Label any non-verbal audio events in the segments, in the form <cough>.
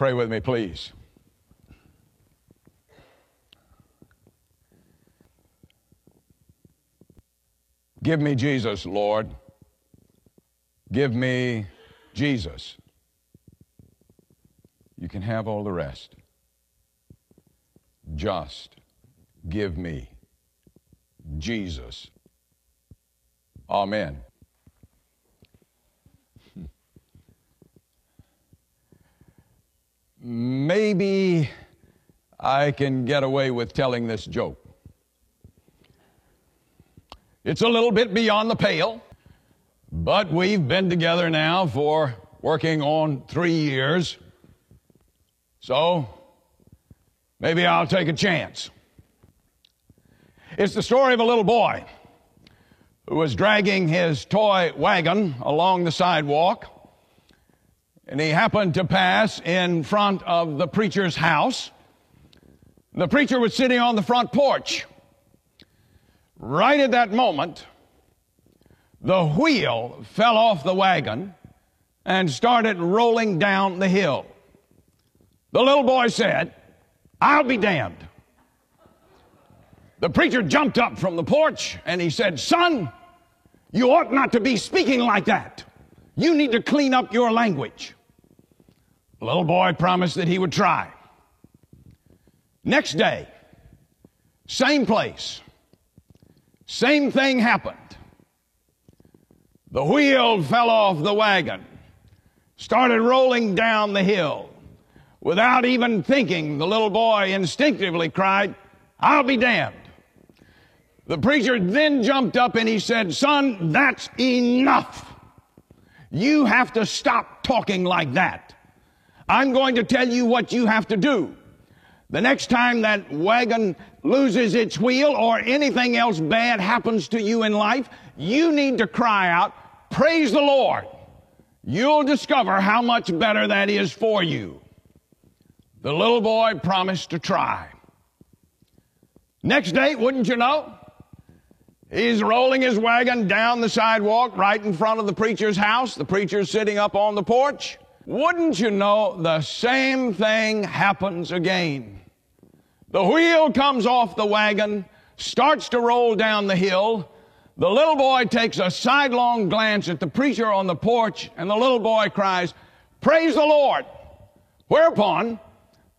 Pray with me, please. Give me Jesus, Lord. Give me Jesus. You can have all the rest. Just give me Jesus. Amen. Maybe I can get away with telling this joke. It's a little bit beyond the pale, but we've been together now for working on three years. So maybe I'll take a chance. It's the story of a little boy who was dragging his toy wagon along the sidewalk, and he happened to pass in front of the preacher's house. The preacher was sitting on the front porch. Right at that moment, the wheel fell off the wagon and started rolling down the hill. The little boy said, I'll be damned. The preacher jumped up from the porch and he said, Son, you ought not to be speaking like that. You need to clean up your language. The little boy promised that he would try. Next day, same place, same thing happened. The wheel fell off the wagon, started rolling down the hill. Without even thinking, the little boy instinctively cried, I'll be damned. The preacher then jumped up and he said, Son, that's enough. You have to stop talking like that. I'm going to tell you what you have to do. The next time that wagon loses its wheel or anything else bad happens to you in life, you need to cry out, Praise the Lord. You'll discover how much better that is for you. The little boy promised to try. Next day, wouldn't you know? He's rolling his wagon down the sidewalk right in front of the preacher's house. The preacher's sitting up on the porch. Wouldn't you know the same thing happens again? The wheel comes off the wagon, starts to roll down the hill. The little boy takes a sidelong glance at the preacher on the porch, and the little boy cries, Praise the Lord! Whereupon,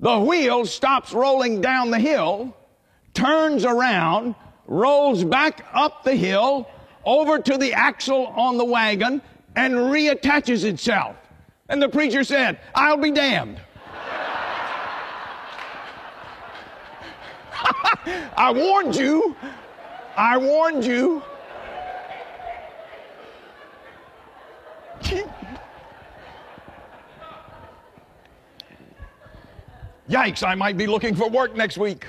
the wheel stops rolling down the hill, turns around, rolls back up the hill, over to the axle on the wagon, and reattaches itself. And the preacher said, I'll be damned. <laughs> I warned you. I warned you. <laughs> Yikes, I might be looking for work next week.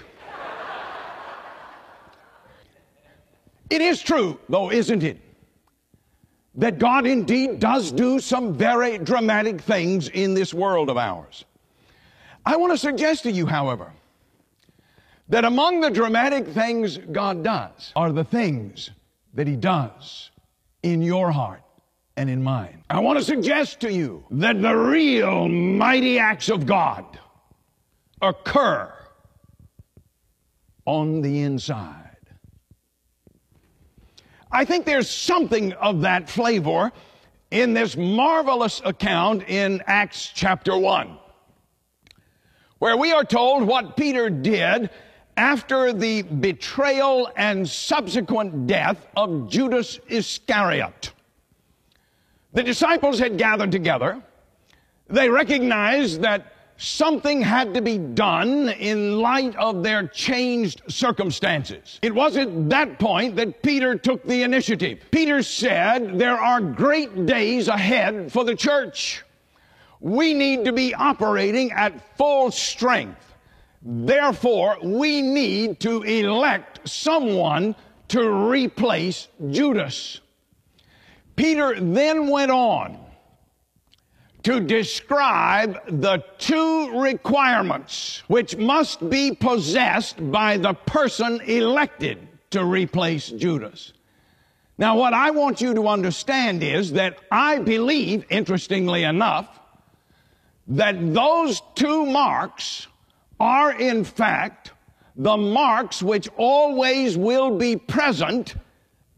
It is true, though, isn't it? That God indeed does do some very dramatic things in this world of ours. I want to suggest to you, however, that among the dramatic things God does are the things that He does in your heart and in mine. I want to suggest to you that the real mighty acts of God occur on the inside. I think there's something of that flavor in this marvelous account in Acts chapter 1, where we are told what Peter did after the betrayal and subsequent death of Judas Iscariot. The disciples had gathered together. They recognized that something had to be done in light of their changed circumstances. It was at that point that Peter took the initiative. Peter said, There are great days ahead for the church. We need to be operating at full strength. Therefore, we need to elect someone to replace Judas. Peter then went on to describe the two requirements which must be possessed by the person elected to replace Judas. Now, what I want you to understand is that I believe, interestingly enough, that those two marks are in fact the marks which always will be present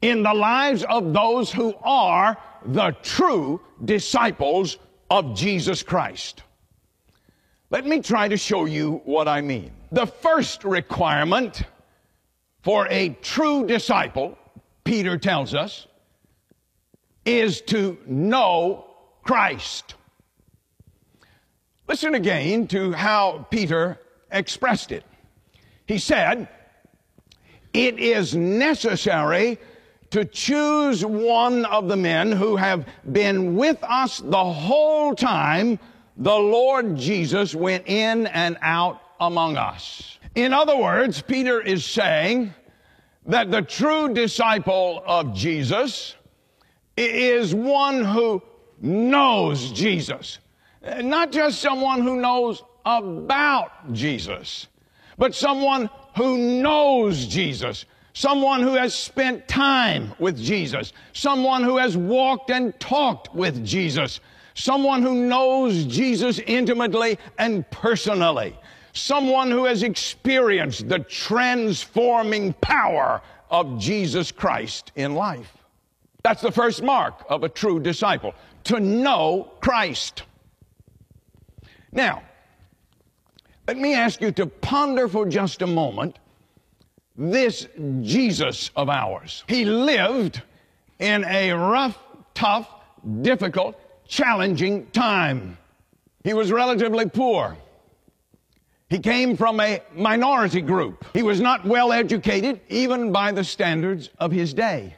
in the lives of those who are the true disciples of Jesus Christ. Let me try to show you what I mean. The first requirement for a true disciple, Peter tells us, is to know Christ. Listen again to how Peter expressed it. He said, It is necessary to choose one of the men who have been with us the whole time the Lord Jesus went in and out among us. In other words, Peter is saying that the true disciple of Jesus is one who knows Jesus. Not just someone who knows about Jesus, but someone who knows Jesus. Someone who has spent time with Jesus. Someone who has walked and talked with Jesus. Someone who knows Jesus intimately and personally. Someone who has experienced the transforming power of Jesus Christ in life. That's the first mark of a true disciple, to know Christ. Now, let me ask you to ponder for just a moment this Jesus of ours. He lived in a rough, tough, difficult, challenging time. He was relatively poor. He came from a minority group. He was not well educated, even by the standards of his day.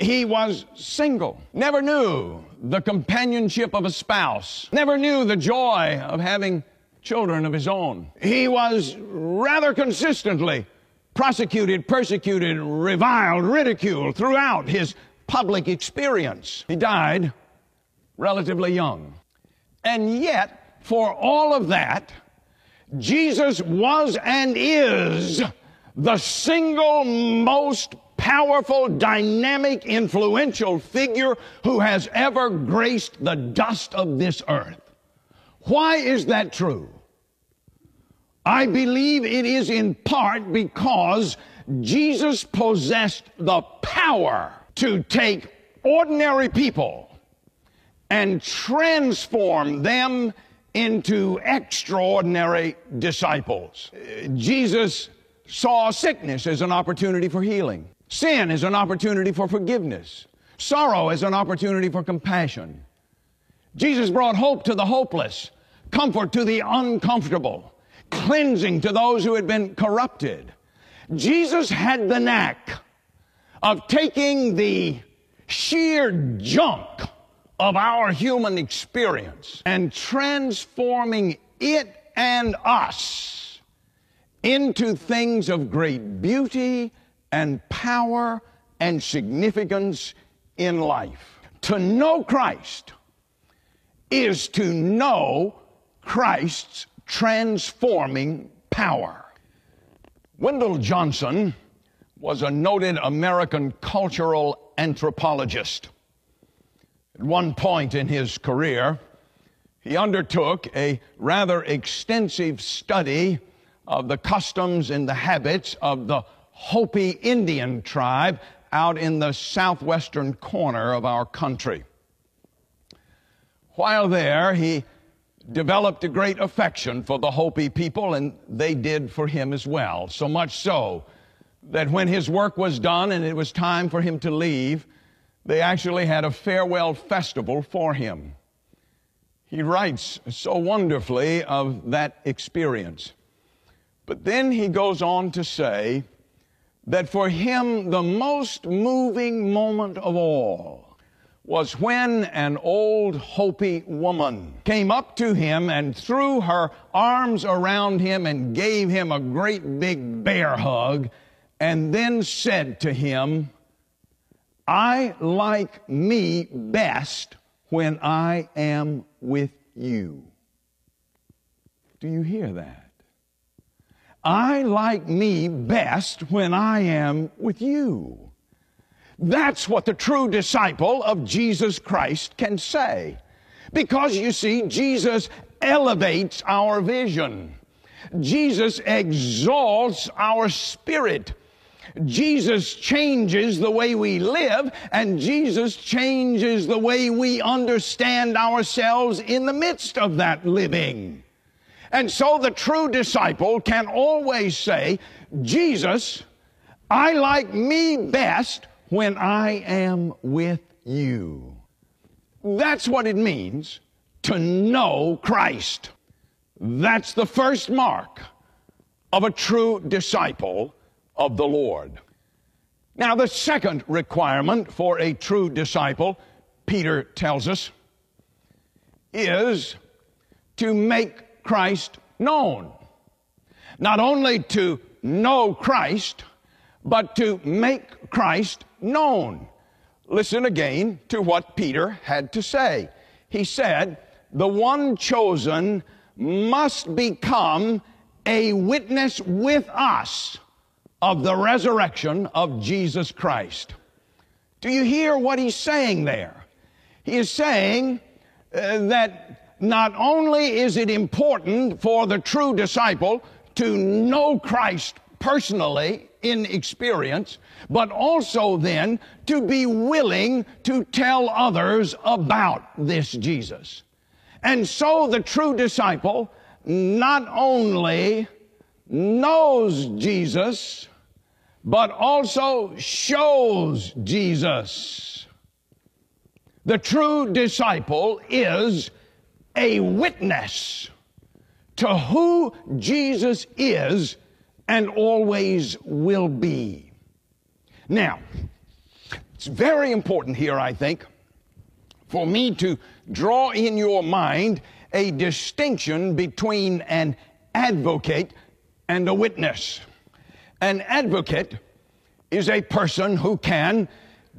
He was single, never knew the companionship of a spouse, never knew the joy of having children of his own. He was rather consistently prosecuted, persecuted, reviled, ridiculed throughout his public experience. He died relatively young. And yet, for all of that, Jesus was and is the single most powerful, dynamic, influential figure who has ever graced the dust of this earth. Why is that true? I believe it is in part because Jesus possessed the power to take ordinary people and transform them into extraordinary disciples. Uh, Jesus saw sickness as an opportunity for healing, sin as an opportunity for forgiveness, sorrow as an opportunity for compassion. Jesus brought hope to the hopeless, comfort to the uncomfortable, cleansing to those who had been corrupted. Jesus had the knack of taking the sheer junk of our human experience and transforming it and us into things of great beauty and power and significance in life. To know Christ is to know Christ's transforming power. Wendell Johnson was a noted American cultural anthropologist. At one point in his career, he undertook a rather extensive study of the customs and the habits of the Hopi Indian tribe out in the southwestern corner of our country. While there, he developed a great affection for the Hopi people, and they did for him as well. So much so that when his work was done and it was time for him to leave, they actually had a farewell festival for him. He writes so wonderfully of that experience. But then he goes on to say that for him, the most moving moment of all was when an old Hopi woman came up to him and threw her arms around him and gave him a great big bear hug and then said to him, I like me best when I am with you. Do you hear that? I like me best when I am with you. That's what the true disciple of Jesus Christ can say. Because you see, Jesus elevates our vision. Jesus exalts our spirit. Jesus changes the way we live, and Jesus changes the way we understand ourselves in the midst of that living. And so the true disciple can always say, Jesus, I like me best when I am with you. That's what it means to know Christ. That's the first mark of a true disciple of the Lord. Now, the second requirement for a true disciple, Peter tells us, is to make Christ known. Not only to know Christ, but to make Christ known. Listen again to what Peter had to say. He said, The one chosen must become a witness with us of the resurrection of Jesus Christ. Do you hear what he's saying there? He is saying uh, that not only is it important for the true disciple to know Christ personally in experience, but also then to be willing to tell others about this Jesus. And so the true disciple not only knows Jesus, but also shows Jesus. The true disciple is a witness to who Jesus is and always will be. Now, it's very important here, I think, for me to draw in your mind a distinction between an advocate and a witness. An advocate is a person who can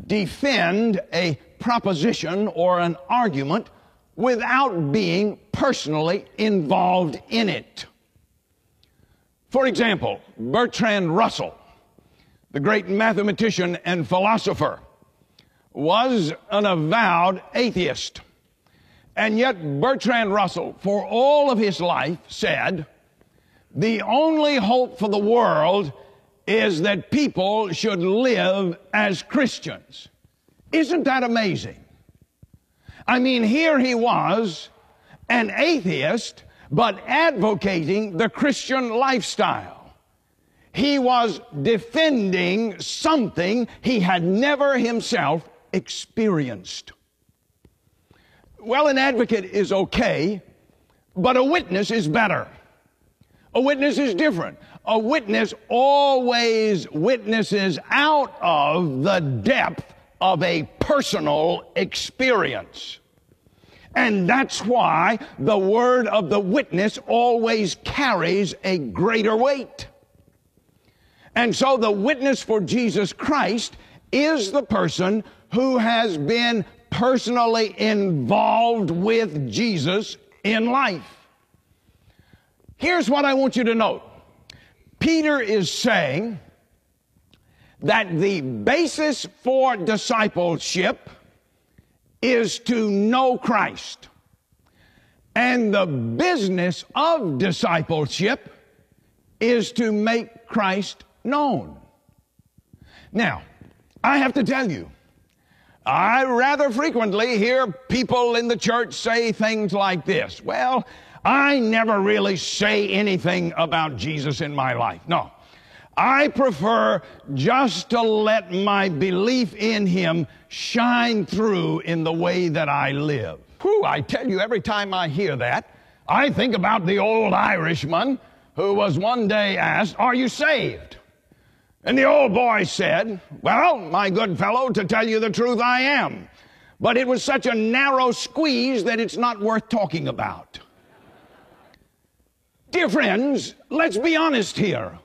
defend a proposition or an argument without being personally involved in it. For example, Bertrand Russell, the great mathematician and philosopher, was an avowed atheist. And yet, Bertrand Russell, for all of his life, said, the only hope for the world is that people should live as Christians. Isn't that amazing? I mean, here he was, an atheist, but advocating the Christian lifestyle. He was defending something he had never himself experienced. Well, an advocate is okay, but a witness is better. A witness is different. A witness always witnesses out of the depth of a personal experience. And that's why the word of the witness always carries a greater weight. And so the witness for Jesus Christ is the person who has been personally involved with Jesus in life. Here's what I want you to note. Peter is saying that the basis for discipleship is to know Christ. And the business of discipleship is to make Christ known. Now, I have to tell you, I rather frequently hear people in the church say things like this. Well, I never really say anything about Jesus in my life. No. I prefer just to let my belief in Him shine through in the way that I live. Whew, I tell you, every time I hear that, I think about the old Irishman who was one day asked, Are you saved? And the old boy said, Well, my good fellow, to tell you the truth, I am. But it was such a narrow squeeze that it's not worth talking about. Dear friends, let's be honest here.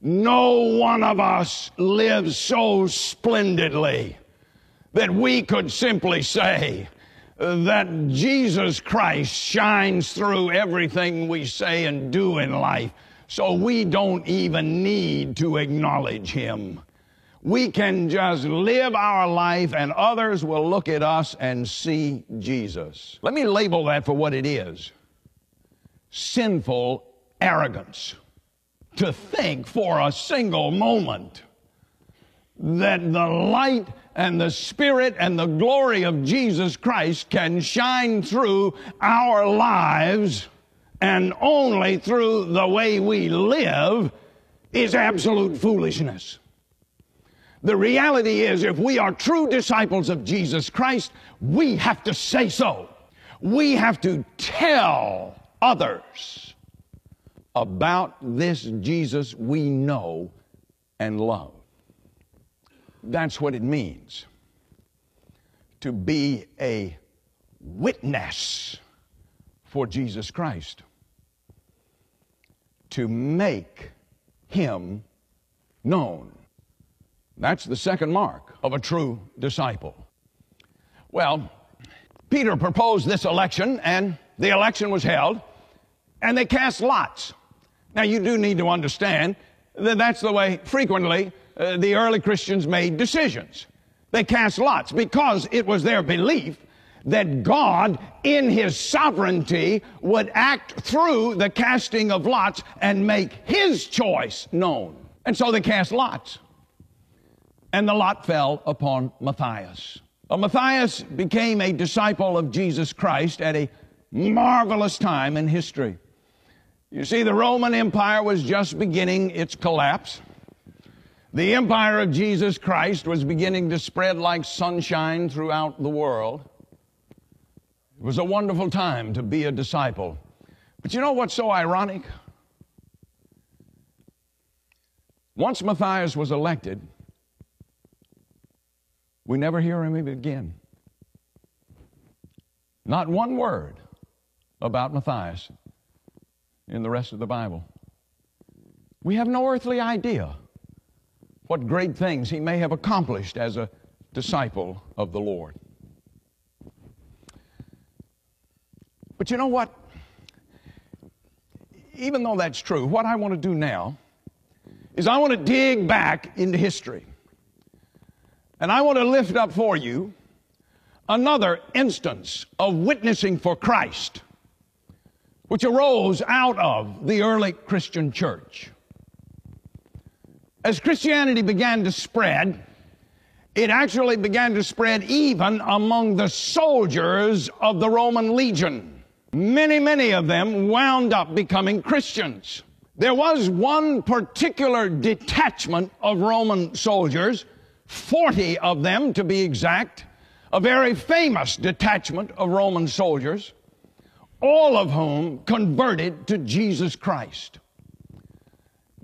No one of us lives so splendidly that we could simply say that Jesus Christ shines through everything we say and do in life, so we don't even need to acknowledge Him. we can just live our life and others will look at us and see Jesus. Let me label that for what it is sinful arrogance. To think for a single moment that the light and the Spirit and the glory of Jesus Christ can shine through our lives and only through the way we live is absolute foolishness. The reality is, if we are true disciples of Jesus Christ, we have to say so. We have to tell others about this Jesus we know and love. That's what it means to be a witness for Jesus Christ, to make him known. That's the second mark of a true disciple. Well, Peter proposed this election, and the election was held, and they cast lots. Now, you do need to understand that that's the way frequently uh, the early Christians made decisions. They cast lots because it was their belief that God, in His sovereignty, would act through the casting of lots and make His choice known. And so they cast lots. And the lot fell upon Matthias. Well, Matthias became a disciple of Jesus Christ at a marvelous time in history. You see, the Roman Empire was just beginning its collapse. The empire of Jesus Christ was beginning to spread like sunshine throughout the world. It was a wonderful time to be a disciple. But you know what's so ironic? Once Matthias was elected, we never hear him again. Not one word about Matthias in the rest of the Bible. We have no earthly idea what great things he may have accomplished as a disciple of the Lord. But you know what? Even though that's true, what I want to do now is I want to dig back into history. And I want to lift up for you another instance of witnessing for Christ, which arose out of the early Christian church. As Christianity began to spread, it actually began to spread even among the soldiers of the Roman legion. Many, many of them wound up becoming Christians. There was one particular detachment of Roman soldiers, 40 of them to be exact, a very famous detachment of Roman soldiers, all of whom converted to Jesus Christ.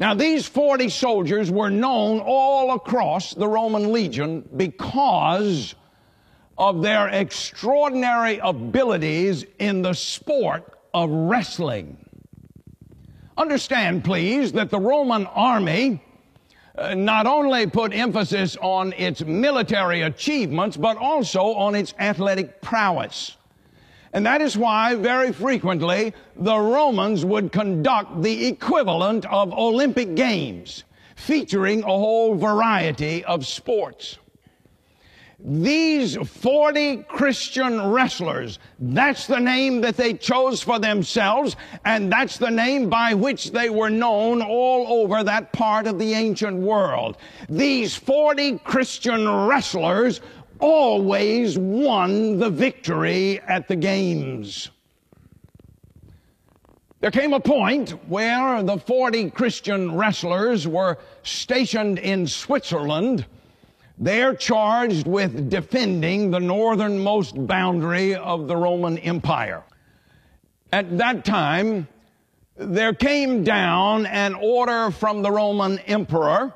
Now, these 40 soldiers were known all across the Roman legion because of their extraordinary abilities in the sport of wrestling. Understand, please, that the Roman army uh, not only put emphasis on its military achievements, but also on its athletic prowess. And that is why very frequently the Romans would conduct the equivalent of Olympic Games, featuring a whole variety of sports. These 40 Christian wrestlers, that's the name that they chose for themselves, and that's the name by which they were known all over that part of the ancient world. These 40 Christian wrestlers always won the victory at the games. There came a point where the 40 Christian wrestlers were stationed in Switzerland. They're charged with defending the northernmost boundary of the Roman Empire. At that time, there came down an order from the Roman emperor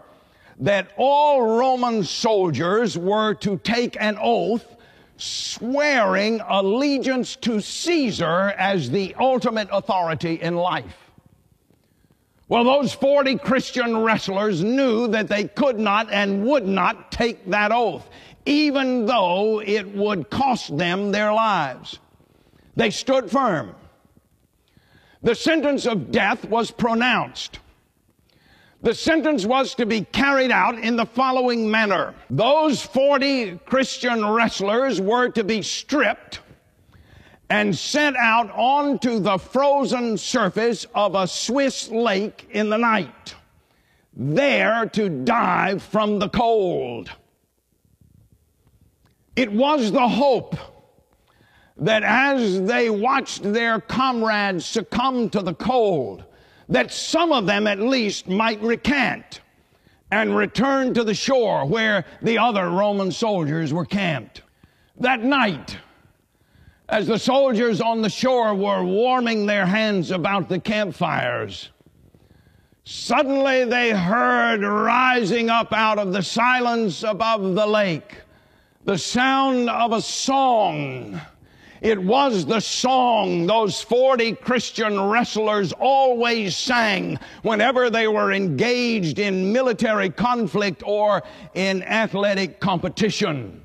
that all Roman soldiers were to take an oath swearing allegiance to Caesar as the ultimate authority in life. Well, those 40 Christian wrestlers knew that they could not and would not take that oath, even though it would cost them their lives. They stood firm. The sentence of death was pronounced. The sentence was to be carried out in the following manner. Those 40 Christian wrestlers were to be stripped and sent out onto the frozen surface of a Swiss lake in the night, there to die from the cold. It was the hope that as they watched their comrades succumb to the cold, that some of them at least might recant and return to the shore where the other Roman soldiers were camped. That night, as the soldiers on the shore were warming their hands about the campfires, suddenly they heard rising up out of the silence above the lake the sound of a song it was the song those 40 Christian wrestlers always sang whenever they were engaged in military conflict or in athletic competition.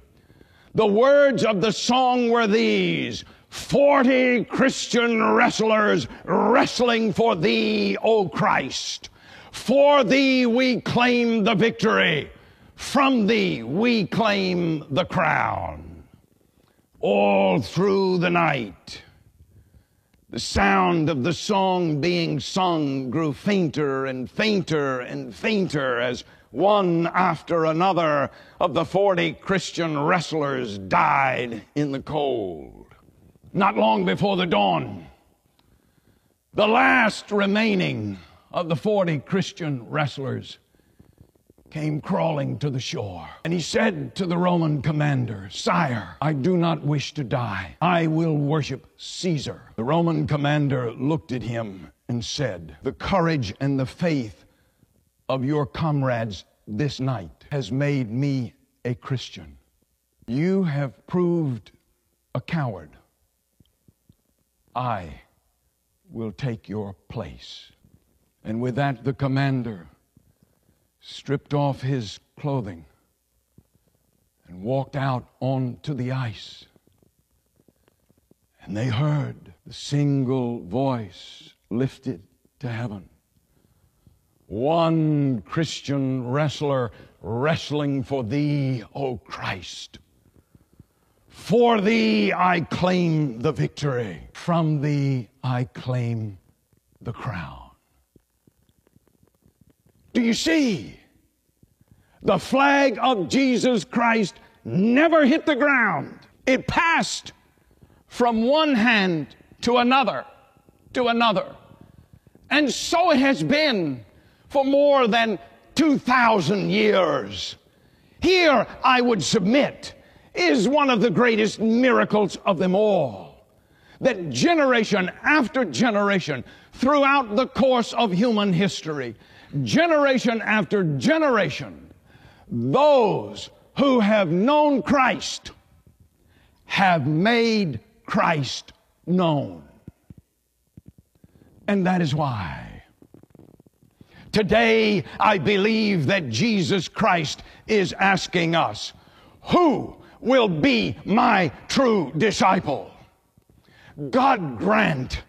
The words of the song were these 40 Christian wrestlers wrestling for thee, O Christ. For thee we claim the victory. From thee we claim the crown all through the night. The sound of the song being sung grew fainter and fainter and fainter as one after another of the 40 Christian wrestlers died in the cold. Not long before the dawn, the last remaining of the 40 Christian wrestlers came crawling to the shore. And he said to the Roman commander, Sire, I do not wish to die. I will worship Caesar. The Roman commander looked at him and said, The courage and the faith of your comrades this night has made me a Christian. You have proved a coward. I will take your place. And with that, the commander stripped off his clothing and walked out onto the ice. And they heard the single voice lifted to heaven. One Christian wrestler wrestling for thee, O Christ. For thee I claim the victory. From thee I claim the crown. Do you see? The flag of Jesus Christ never hit the ground. It passed from one hand to another, to another. And so it has been for more than 2,000 years. Here, I would submit, is one of the greatest miracles of them all. That generation after generation, throughout the course of human history, generation after generation, those who have known Christ have made Christ known. And that is why today I believe that Jesus Christ is asking us, who will be my true disciple? God grant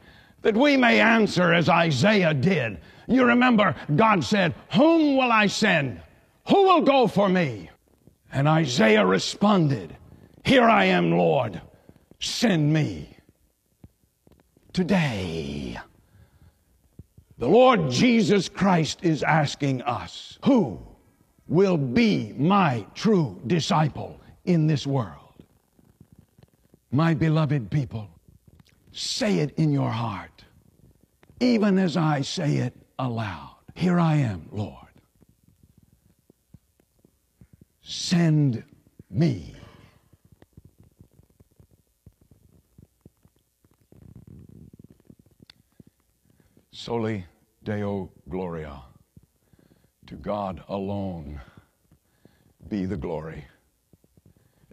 that we may answer as Isaiah did you remember, God said, Whom will I send? Who will go for me? And Isaiah responded, Here I am, Lord, send me. Today, the Lord Jesus Christ is asking us, Who will be my true disciple in this world? My beloved people, say it in your heart, even as I say it aloud. Here I am, Lord. Send me. Soli Deo Gloria. To God alone be the glory.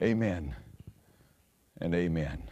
Amen and amen.